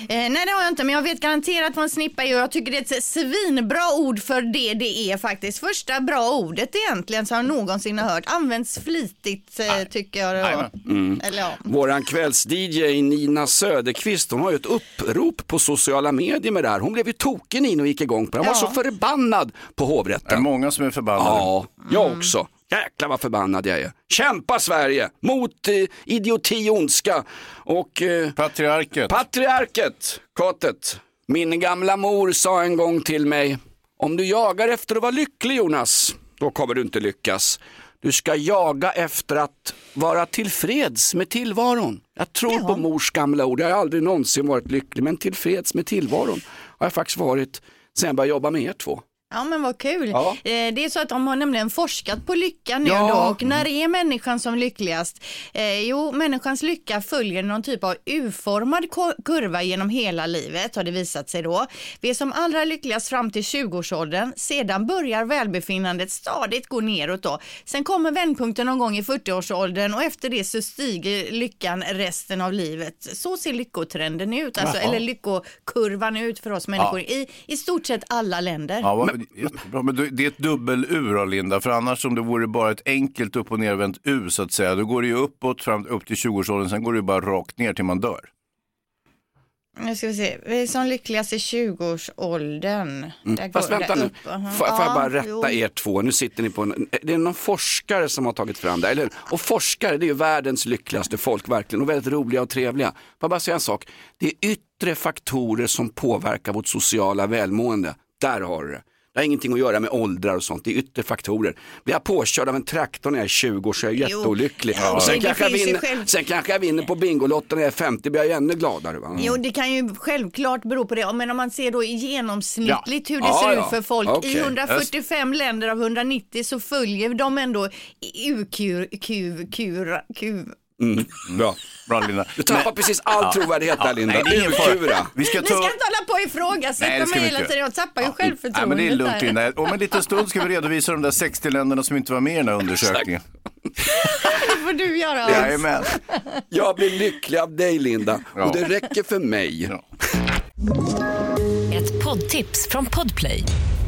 S4: Eh, nej det har jag inte men jag vet garanterat vad en snippa är och jag tycker det är ett svinbra ord för det det är faktiskt. Första bra ordet egentligen som jag någonsin har hört. Används flitigt eh, tycker jag. Då.
S3: Mm.
S4: Eller ja.
S3: Våran kvälls-DJ Nina Söderqvist, hon har ju ett upprop på sociala medier med det här. Hon blev ju tokig Nina och gick igång på det. Hon var
S4: Ja.
S3: så förbannad på
S5: Det är
S3: hovrätten.
S5: många som är förbannade.
S3: Ja, jag också. Jäklar vad förbannad jag är. Kämpa Sverige mot eh, idioti och ondska. Och eh,
S5: Patriarket.
S3: patriarket, katet. Min gamla mor sa en gång till mig, om du jagar efter att vara lycklig Jonas, då kommer du inte lyckas. Du ska jaga efter att vara tillfreds med tillvaron. Jag tror
S4: Ja.
S3: på mors gamla ord, jag har aldrig någonsin varit lycklig, men tillfreds med tillvaron har jag faktiskt varit sen jag började jobba med er två.
S4: Ja men vad kul.
S3: Ja.
S4: Eh, Det är så att de har nämligen forskat på lycka nu
S3: Ja.
S4: då och när är människan som lyckligast? Eh, jo, människans lycka följer någon typ av U-formad kurva genom hela livet har det visat sig då. Vi är som allra lyckligast fram till 20-årsåldern, sedan börjar välbefinnandet stadigt gå neråt då. Sen kommer vändpunkten någon gång i 40-årsåldern och efter det så stiger lyckan resten av livet. Så ser lyckotrenden ut, alltså,
S5: Jaha.
S4: eller lyckokurvan ut för oss människor i, i stort sett alla länder.
S5: Ja, vad, jättebra. men det är ett dubbel-U då, Linda, för annars om det vore bara ett enkelt upp och nervänt U så att säga, då går det ju uppåt fram upp till 20-årsåldern, sen går det ju bara rakt ner till man dör.
S4: Nu ska vi se, vi är som lyckligast i 20-årsåldern. Där
S3: Mm. Fast vänta nu, får, får jag bara rätta
S4: jo.
S3: er två, nu sitter ni på en, det är någon forskare som har tagit fram det, eller, och forskare det är ju världens lyckligaste folk verkligen och väldigt roliga och trevliga. Får jag bara säga en sak, det är yttre faktorer som påverkar vårt sociala välmående, där har du det. Det har ingenting att göra med åldrar och sånt, det är yttre faktorer. Blir jag påkörd av en traktor när jag är 20 år så är jag jätteolycklig.
S4: Ja.
S3: Och sen, kanske jag vinner,
S4: själv-
S3: sen kanske jag vinner på Bingolotten när jag är 50, blir jag ännu gladare. Va?
S4: Jo, det kan ju självklart bero på det. Men om man ser då genomsnittligt hur det
S3: Ja,
S4: ser
S3: ja.
S4: ut för folk.
S3: Okej.
S4: I 145 länder av 190 så följer de ändå UQ, Q, Q, Q.
S3: Mm, bra.
S5: Bra Linda.
S3: Du tappar
S5: Men-
S3: precis all
S5: Ja.
S3: trovärdighet där Linda.
S5: Nej, det är ingen fara. Vi ska
S4: Ni
S5: ta...
S4: ska inte hålla på och ifrågasätta mig
S5: vi
S4: hela tiden. Jag tappar ju
S5: Nej,
S4: självförtroendet.
S5: men det är lugnt. Linda. Om en liten stund ska vi redovisa de där 60 länderna som inte var med i den här undersökningen.
S4: Det får du göra.
S5: Jajamän.
S3: Jag blir lycklig av dig Linda
S5: Ja.
S3: och det räcker för mig.
S5: Ja.
S6: Ett poddtips från Podplay.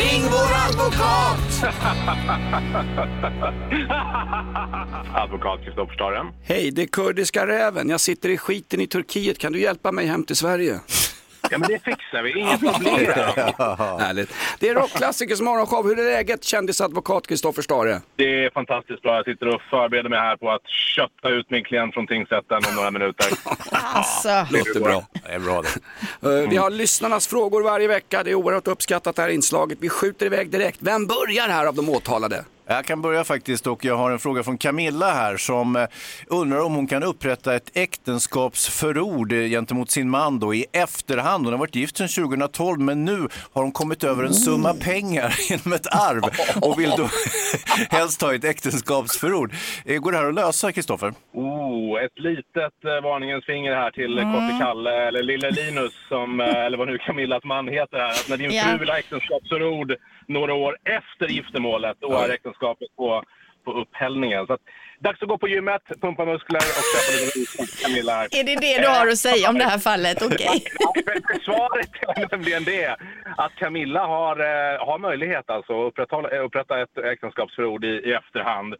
S3: Ring vår advokat!
S8: Advokat Kristoffer Staren.
S3: Hej, det är kurdiska räven. Jag sitter i skiten i Turkiet. Kan du hjälpa mig hem till Sverige?
S8: Ja, men det fixar vi. Inga problem.
S3: Härligt. Det är Rockklassikers morgonshow. Hur är läget, kändisadvokat Kristoffer Stare?
S8: Det är fantastiskt bra. Jag sitter och förbereder mig här på att kötta ut min klient från tingsrätten om några minuter.
S4: Alltså.
S3: Låter bra.
S5: Det är bra det.
S3: Eh, Vi har lyssnarnas frågor varje vecka. Det är oerhört uppskattat det här inslaget. Vi skjuter iväg direkt. Vem börjar här av de åtalade?
S5: Jag kan börja faktiskt och jag har en fråga från Camilla här som eh, undrar om hon kan upprätta ett äktenskapsförord eh, gentemot sin man då i efterhand. Hon har varit gift sedan 2012 men nu har hon kommit över en summa pengar genom ett arv och vill då helst ha ett äktenskapsförord. Eh, Går det här att lösa Kristoffer?
S8: Oh, ett litet varningens finger här till mm. Kotte Kalle, eller Lille Linus, som, eller vad nu Camillas man heter här. Att när din fru vill ha äktenskapsförord några år efter giftermålet, då är äktenskapet på, på upphällningen. Så att, dags att gå på gymmet, pumpa muskler och köpa lite Camilla.
S4: Är det det du har att säga om det här fallet? Okej.
S8: Svaret är nämligen det att Camilla har, eh, har möjlighet alltså att upprätta, upprätta ett äktenskapsförord i, i efterhand.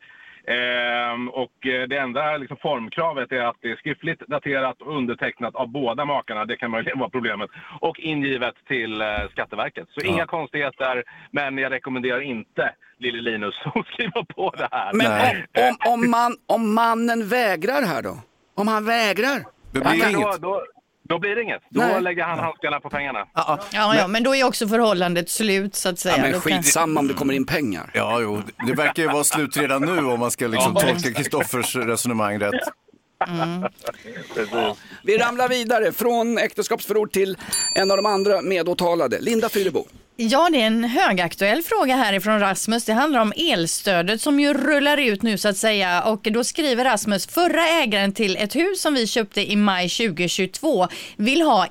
S8: Ehm, och eh, det enda liksom, formkravet är att det är skriftligt daterat och undertecknat av båda makarna. Det kan möjligen vara problemet. Och ingivet till eh, Skatteverket. Så inga konstigheter, men jag rekommenderar inte lille Linus att skriva på det här.
S3: Men om, om, om, man, om mannen vägrar här då? Om han vägrar?
S5: Det
S8: Ja,
S5: blir
S8: men då,
S5: inget.
S8: då, då blir det inget. Då
S3: Nej.
S8: lägger han handskarna på pengarna.
S4: Ja, ja, men då är också förhållandet slut så att säga.
S3: Ja, men
S4: Då kan-
S3: skitsamma om det kommer in pengar.
S5: Ja, jo, det verkar ju vara slut redan nu om man ska liksom tolka Kristoffers resonemang rätt.
S3: Vi ramlar vidare från äktenskapsförord till en av de andra medåtalade, Linda Fyrebo.
S4: Ja, det är en högaktuell fråga härifrån Rasmus. Det handlar om elstödet som ju rullar ut nu så att säga. Och då skriver Rasmus, förra ägaren till ett hus som vi köpte i maj 2022 vill ha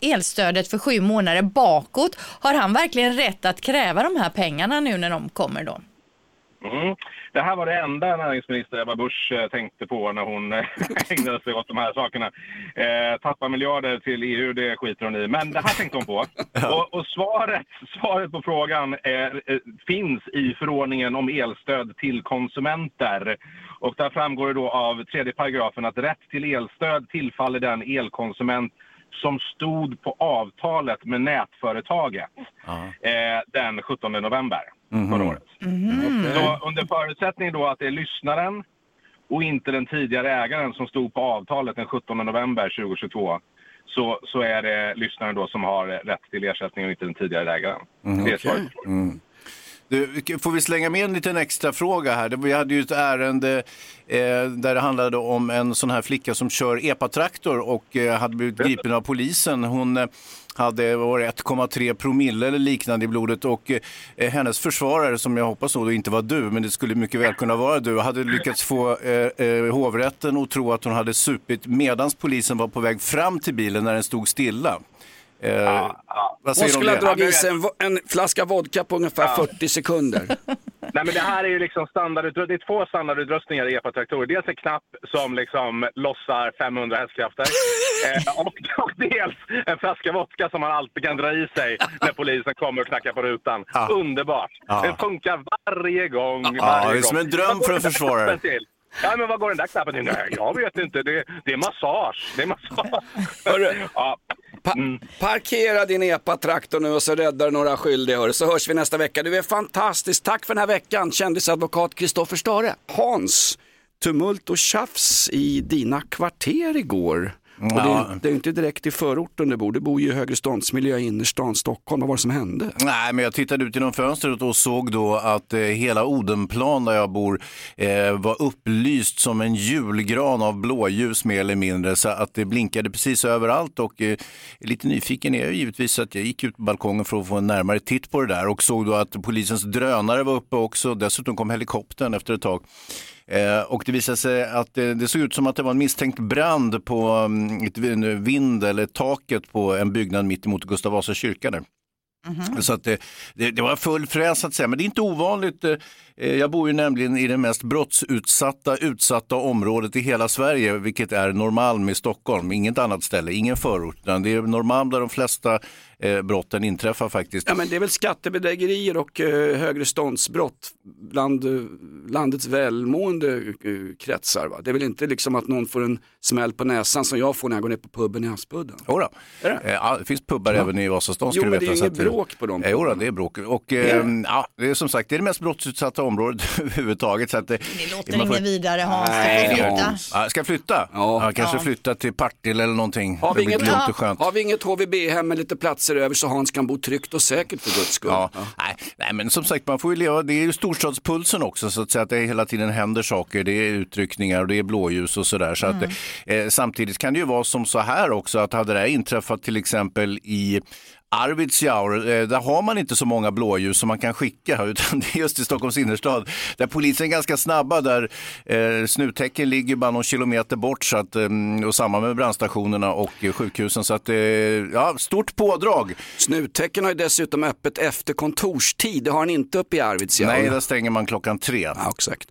S4: elstödet för sju månader bakåt. Har han verkligen rätt att kräva de här pengarna nu när de kommer då?
S8: Mm. Det här var det enda näringsminister Ebba Busch eh, tänkte på när hon eh, ägnade sig åt de här sakerna. Eh, tappa miljarder till EU, det skiter hon i. Men det här tänkte hon på. Och, och svaret, svaret på frågan är, eh, finns i förordningen om elstöd till konsumenter. Och där framgår det då av tredje paragrafen att rätt till elstöd tillfaller den elkonsument som stod på avtalet med nätföretaget eh, den 17 november förra året. Så under förutsättning då att det är lyssnaren och inte den tidigare ägaren som stod på avtalet den 17 november 2022 så, så är det lyssnaren då som har rätt till ersättning och inte den tidigare ägaren. det är svaret.
S5: Du, får vi slänga med en liten extra fråga här? Vi hade ju ett ärende eh, där det handlade om en sån här flicka som kör epatraktor och eh, hade blivit gripen av polisen. Hon eh, hade 1,3 promille eller liknande i blodet och eh, eh, hennes försvarare, som jag hoppas då inte var du, men det skulle mycket väl kunna vara du, hade lyckats få eh, eh hovrätten att tro att hon hade supit medans polisen var på väg fram till bilen när den stod stilla. Eh, Vad
S3: Hon
S5: säger du
S3: skulle ha dragit i sig en, en flaska vodka på ungefär 40 sekunder.
S8: Nej, men det här är ju liksom standardutrustning. Det är två standardutrustningar i epatraktorer. Dels en knapp som liksom lossar 500 hästkrafter eh, och, och dels en flaska vodka som man alltid kan dra i sig när polisen kommer och knackar på rutan. Underbart!
S5: Ja.
S8: Den funkar varje gång.
S5: Ja,
S8: varje
S5: det är som
S8: gång.
S5: en dröm för en försvarare.
S8: Ja, men vad går den där knappen till? Nej, jag vet inte. Det, det är massage. Det är massage.
S3: Hörru.
S8: ja.
S3: Pa Parkera din epatraktor nu och så räddar du några skyldiga så hörs vi nästa vecka. Du är fantastisk. Tack för den här veckan, kändisadvokat Kristoffer Stare. Hans, tumult och tjafs i dina kvarter igår. Och det, är, det är inte direkt i förorten du bor, du bor ju i högreståndsmiljö i innerstan Stockholm. Vad var det som hände?
S5: Nej, men jag tittade ut genom fönstret och såg då att eh, hela Odenplan där jag bor eh, var upplyst som en julgran av blåljus mer eller mindre. Så att det blinkade precis överallt och eh, lite nyfiken är jag givetvis så att jag gick ut på balkongen för att få en närmare titt på det där och såg då att polisens drönare var uppe också. Dessutom kom helikoptern efter ett tag. Eh, och det visade sig att eh, det såg ut som att det var en misstänkt brand på mm, ett vin- vind eller taket på en byggnad mitt emot Gustav Vasa kyrka där. Så att det, det, det var full fräs att säga, men det är inte ovanligt. Eh, Jag bor ju nämligen i det mest brottsutsatta utsatta området i hela Sverige, vilket är Norrmalm i Stockholm. Inget annat ställe, ingen förort. Det är Norrmalm där de flesta eh, brotten inträffar faktiskt.
S3: Ja, men det är väl skattebedrägerier och eh, högre ståndsbrott bland eh, landets välmående eh, kretsar. Va? Det är väl inte liksom att någon får en smäll på näsan som jag får när jag går ner på puben i Aspudden.
S5: Jodå.
S3: Det?
S5: Eh, Ja, det finns pubbar även i Vasastan.
S3: Jo, men det är inget bråk på dem
S5: Eh, Jodå, det är bråk. Och,
S3: Är
S5: eh, ja, det är som sagt det är det mest brottsutsatta området överhuvudtaget. Så att,
S4: Det låter
S5: man får-
S4: inget vidare Hans,
S3: Nej,
S4: får flytta.
S5: Ja, ska jag flytta?
S3: Ja.
S5: Ja, kanske
S4: Ja.
S5: flytta till Partille eller någonting.
S3: Har vi, inget,
S5: och skönt.
S3: har vi inget HVB-hem med lite platser över så Hans kan bo tryggt och säkert för guds skull?
S5: Ja. Nej, nej, men som sagt, man får ju leva, det är ju storstadspulsen också, så att säga att det hela tiden händer saker. Det är utryckningar och det är blåljus och sådär. Så att, eh, samtidigt kan det ju vara som så här också, att hade det här inträffat till exempel i Arvidsjaur, eh, där har man inte så många blåljus som man kan skicka, utan det är just i Stockholms innerstad, där polisen är ganska snabba, där eh, snuttäcken ligger bara någon kilometer bort, så att, eh, och samma med brandstationerna och sjukhusen. Så att, eh, ja, stort pådrag.
S3: Snuttäcken har ju dessutom öppet efter kontorstid, det har han inte uppe i Arvidsjaur.
S5: Nej, där stänger man klockan tre.
S3: Ja, exakt.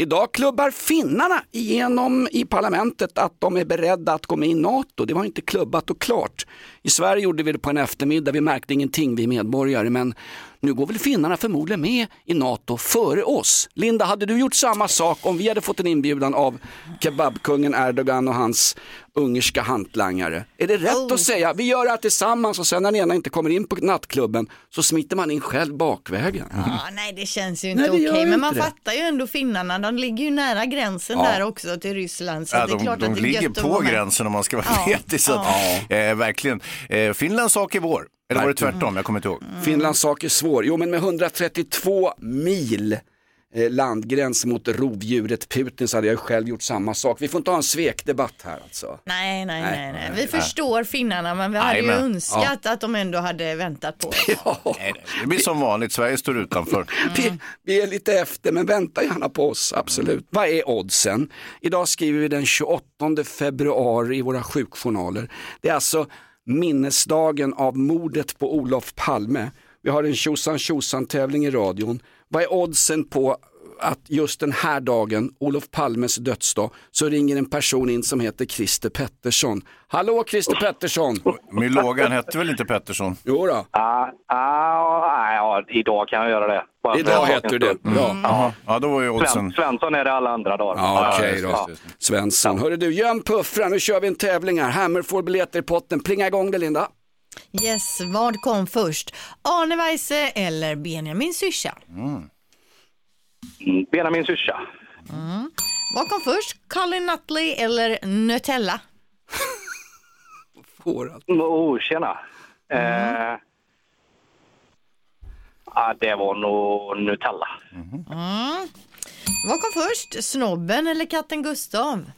S3: Idag klubbar finnarna igenom i parlamentet att de är beredda att gå med i NATO. Det var inte klubbat och klart. I Sverige gjorde vi det på en eftermiddag, vi märkte ingenting vi medborgare, men nu går väl finnarna förmodligen med i NATO före oss. Linda, hade du gjort samma sak om vi hade fått en inbjudan av kebabkungen Erdogan och hans ungerska hantlangare? Är det rätt
S4: Oh.
S3: att säga vi gör det här tillsammans och sen när den ena inte kommer in på nattklubben så smiter man in själv bakvägen?
S4: Ja, nej det känns ju inte okej,
S3: ju
S4: men man
S3: det.
S4: fattar ju ändå finnarna, de ligger ju nära gränsen
S3: Ja.
S4: där också till Ryssland. Så
S5: Ja,
S4: det är
S5: de
S4: klart
S5: de
S4: att det
S5: ligger på gränsen om man ska vara
S4: Ja,
S5: vetig. Så att, eh, verkligen. Eh, Finlands sak är vår. Eller var det tvärtom? Jag kommer inte ihåg.
S3: Finlands sak är svår. Jo, men med 132 mil eh, landgräns mot rovdjuret Putin så hade jag ju själv gjort samma sak. Vi får inte ha en svekdebatt här alltså.
S4: Nej, nej,
S3: Nej.
S4: nej, nej. Vi förstår finnarna, men vi hade ju
S5: Jajamän.
S4: önskat att de ändå hade väntat på oss.
S3: Ja,
S5: Nej, nej, Det blir som vanligt, Sverige står utanför.
S3: vi, vi är lite efter, men vänta gärna på oss, absolut. Vad är oddsen? Idag skriver vi den 28 februari i våra sjukjournaler. Det är alltså minnesdagen av mordet på Olof Palme. Vi har en tjosan tjosan tävling i radion. Vad är oddsen på att just den här dagen, Olof Palmes dödsdag, så ringer en person in som heter Christer Pettersson. Hallå Christer Pettersson!
S5: Mylogan hette väl inte Pettersson?
S3: Jo då.
S9: Ja, ja, ja, idag kan jag göra det. Bara
S3: idag heter du det. Bra.
S5: Jaha, ja då var ju
S9: Sven,
S5: oddsen...
S9: Svensson är det alla andra dagar.
S3: Ja, okej då.
S5: det.
S3: Svensson. Hörru du, gör en puffra, nu kör vi en tävling här. Hammer får biljetter i potten. Plinga igång det Linda.
S4: Yes, vad kom först? Arne Weise eller Benjamin Syrsa?
S9: Mm, Benjamin syrsa.
S4: Vad kom först? Colin Nutley eller Nutella?
S3: Får allt.
S9: Mm, Oh, tjena. Eh, ja, det var nog Nutella.
S4: Vad kom först? Snobben eller katten Gustav?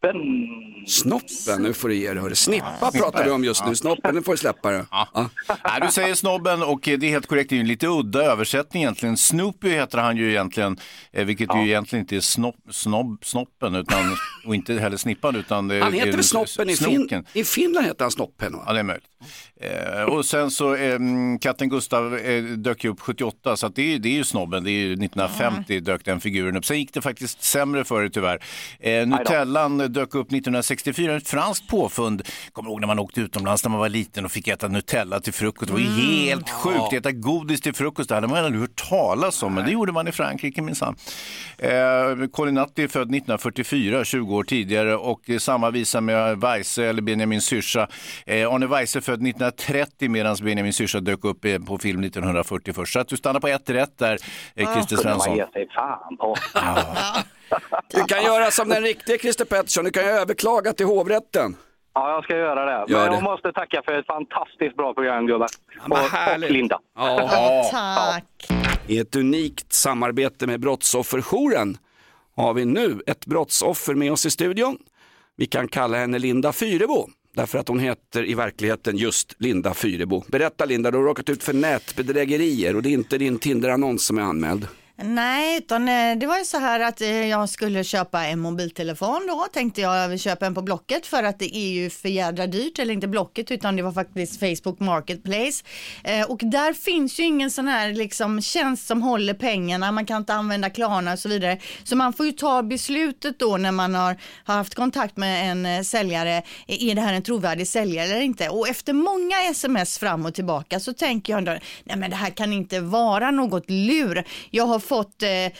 S9: Snoppen.
S3: Snoppen, nu får du ge dig. hörru. Snippa pratar vi om just nu. Snoppen, nu får du släppa det. Ja.
S5: Nej, du säger snobben och det är helt korrekt. Det är ju en lite udda översättning egentligen. Snoopy heter han ju egentligen, eh, vilket ju egentligen inte är snopp, snobb, snoppen utan, och inte heller snippan utan det
S3: Han heter väl Snoppen i, fin- i Finland heter han Snoppen va?
S5: Ja, det är möjligt. Eh, och sen så, eh, katten Gustav eh, dök ju upp 78, så att det, är, det är ju snobben. Det är ju 1950 dök den figuren upp. Sen gick det faktiskt sämre för det tyvärr. Eh, Nutellan dök upp 1964, ett franskt påfund. Kommer ihåg när man åkte utomlands när man var liten och fick äta Nutella till frukost. Det var ju helt sjukt, äta godis till frukost. Det hade man aldrig hört talas om, men det gjorde man i Frankrike minsann. Eh, Colin Nutley är född 1944, 20 år tidigare och samma visa med Weise eller Benjamin Syrsa. Eh, Arne Weise född 1930 medan Benjamin Syrsa dök upp eh, på film 1940 först. Så att du stannar på ett rätt där, eh, Christer
S9: kunde man
S5: Svensson.
S9: ge sig fan på.
S3: Du kan göra som den riktiga Christer Pettersson, du kan ju överklaga till hovrätten.
S9: Ja, jag ska göra det.
S3: Gör
S9: Men
S3: det.
S9: jag måste tacka för ett fantastiskt bra program, gubbar.
S3: vad
S9: och, och
S3: härligt.
S9: Linda.
S3: Ja.
S4: Tack.
S3: I ett unikt samarbete med Brottsofferjouren har vi nu ett brottsoffer med oss i studion. Vi kan kalla henne Linda Fyrebo. Därför att hon heter i verkligheten just Linda Fyrebo. Berätta Linda, du har råkat ut för nätbedrägerier och det är inte din Tinder-annons som är anmäld.
S4: Nej, utan eh, det var ju så här att eh, jag skulle köpa en mobiltelefon då. Tänkte jag, jag vill köpa en på Blocket för att det är ju för jädra dyrt. Eller inte Blocket utan det var faktiskt Facebook Marketplace. Eh, och där finns ju ingen sån här liksom tjänst som håller pengarna. Man kan inte använda Klarna och så vidare. Så man får ju ta beslutet då när man har, har haft kontakt med en eh, säljare. Är det här en trovärdig säljare eller inte? Och efter många sms fram och tillbaka så tänker jag ändå, nej men det här kan inte vara något lur. Jag har fått... Eh, eh,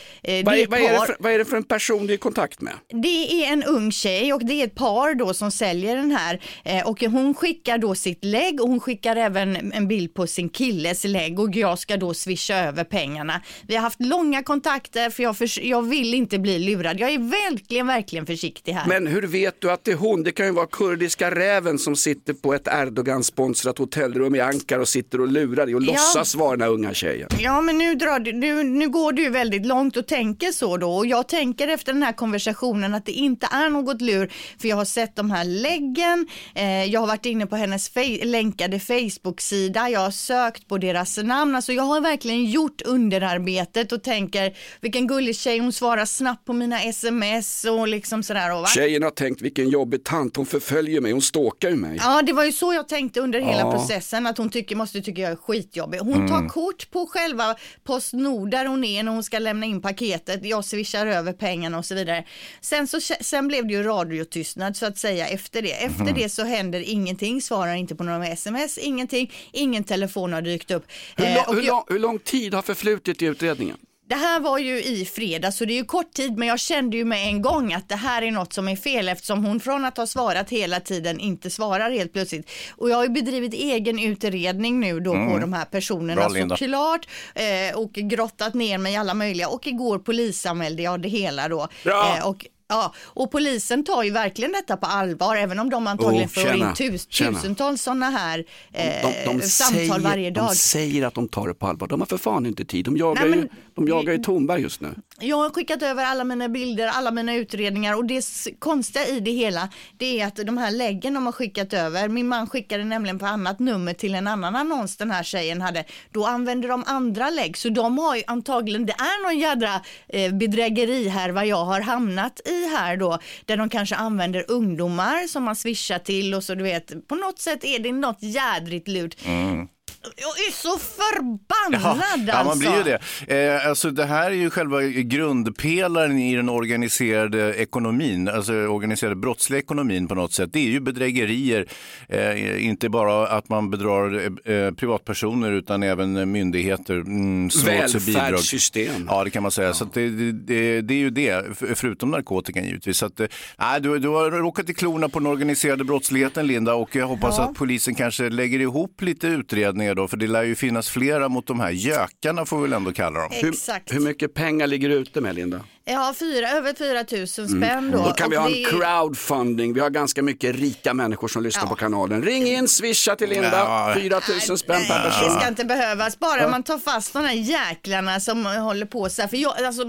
S3: Vad
S4: är
S3: vad, är det för, vad är det för en person du är i kontakt med?
S4: det är en ung tjej och det är ett par då som säljer den här eh, och hon skickar då sitt lägg och hon skickar även en bild på sin killes lägg och jag ska då swisha över pengarna. Vi har haft långa kontakter för jag, förs- jag vill inte bli lurad. Jag är verkligen, verkligen försiktig här.
S3: Men hur vet du att det är hon? Det kan ju vara kurdiska räven som sitter på ett Erdogan-sponsrat hotellrum i Ankara och sitter och lurar dig och
S4: Ja.
S3: låtsas vara den här unga tjejen.
S4: Ja, men nu, drar du, nu, nu går du väldigt långt och tänker så då. Och jag tänker efter den här konversationen att det inte är något lur. För jag har sett de här läggen, eh, jag har varit inne på hennes fe- länkade Facebook-sida, jag har sökt på deras namn. Alltså jag har verkligen gjort underarbetet och tänker vilken gullig tjej, hon svarar snabbt på mina sms och liksom sådär. Och, va?
S3: Tjejen har tänkt vilken jobbig tant, hon förföljer mig, hon stalkar ju mig.
S4: Ja, det var ju så jag tänkte under hela
S3: Ja.
S4: processen, att hon tycker, måste tycka jag är skitjobbig. Hon
S3: Mm.
S4: tar kort på själva Postnord där hon är gången och hon ska lämna in paketet, jag swishar över pengarna och så vidare. Sen, så, sen blev det ju radiotystnad så att säga efter det. Efter
S3: Mhm.
S4: det så händer ingenting, svarar inte på några sms, ingenting, ingen telefon har dykt upp.
S3: Hur,
S4: Eh,
S3: lång- hur,
S4: jag-
S3: lång, hur lång tid har förflutit i utredningen?
S4: Det här var ju i fredag så det är ju kort tid men jag kände ju med en gång att det här är något som är fel eftersom hon från att ha svarat hela tiden inte svarar helt plötsligt. Och jag har ju bedrivit egen utredning nu då på
S5: Mm.
S4: de här personerna
S5: Bra,
S4: såklart eh, och grottat ner mig i alla möjliga och igår polisanmälde jag det hela då. Eh, och, Ja, och polisen tar ju verkligen detta på allvar, även om de antagligen
S3: Oh,
S4: får in tus,
S3: tjena.
S4: tusentals sådana här eh,
S3: De, de,
S4: samtal
S3: säger,
S4: varje dag.
S3: de säger att de tar det på allvar. De har för fan inte tid. De jagar,
S4: Nej, men-
S3: ju, de jagar ju Tornberg just nu.
S4: Jag har skickat över alla mina bilder, alla mina utredningar och det konstiga i det hela det är att de här läggen de har skickat över, min man skickade nämligen på annat nummer till en annan annons den här tjejen hade, då använder de andra lägg så de har ju antagligen, det är någon jädra eh, bedrägeri här vad jag har hamnat i här då, där de kanske använder ungdomar som man swishar till och så du vet, på något sätt är det något jädrigt lurt. Mm. Jag är så förbannad
S5: Ja,
S4: alltså.
S5: man blir ju det. Eh, alltså det här är ju själva grundpelaren i den organiserade ekonomin, alltså organiserade brottsliga ekonomin på något sätt. Det är ju bedrägerier, eh, inte bara att man bedrar eh, privatpersoner utan även myndigheter. Mm.
S3: Välfärdssystem.
S5: Ja, det kan man säga. Så att det, det, det, är ju det, förutom narkotikan givetvis. Så att, eh, nej, du, du har råkat i klorna på den organiserade brottsligheten, Linda, och jag hoppas
S4: Ja.
S5: att polisen kanske lägger ihop lite utredningar då, för det lär ju finnas flera mot de här gökarna, får vi väl ändå kalla dem.
S4: Exakt.
S3: Hur, hur mycket pengar ligger ute med Linda?
S4: Ja, fyra, över 4 000 spänn då.
S3: Då kan vi
S4: Och
S3: ha en
S4: det-
S3: crowdfunding. Vi har ganska mycket rika människor som lyssnar
S4: Ja.
S3: på kanalen. Ring in, swisha till Linda.
S5: Ja.
S3: 4 000 spänn per
S4: Nej, det
S3: person.
S4: ska inte behövas, bara man tar fast de här jäklarna som håller på så här. För jag, alltså,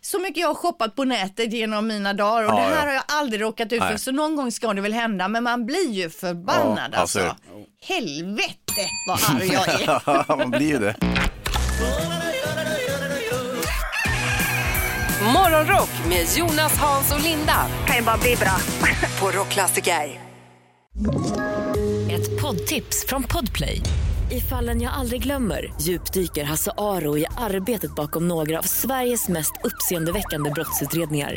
S4: så mycket jag har shoppat på nätet genom mina dagar och
S5: Ja,
S4: det här
S5: ja.
S4: har jag aldrig råkat ut för.
S5: Nej.
S4: Så någon gång ska det väl hända, men man blir ju förbannad
S5: Ja, alltså.
S4: alltså. Helvete vad arg jag är.
S5: man blir ju det.
S1: Morgonrock med Jonas, Hans och Linda.
S10: Kan ju bara bli bra.
S1: På Rockklassiker.
S6: Ett poddtips från Podplay. I fallen jag aldrig glömmer djupdyker Hasse Aro i arbetet bakom några av Sveriges mest uppseendeväckande brottsutredningar.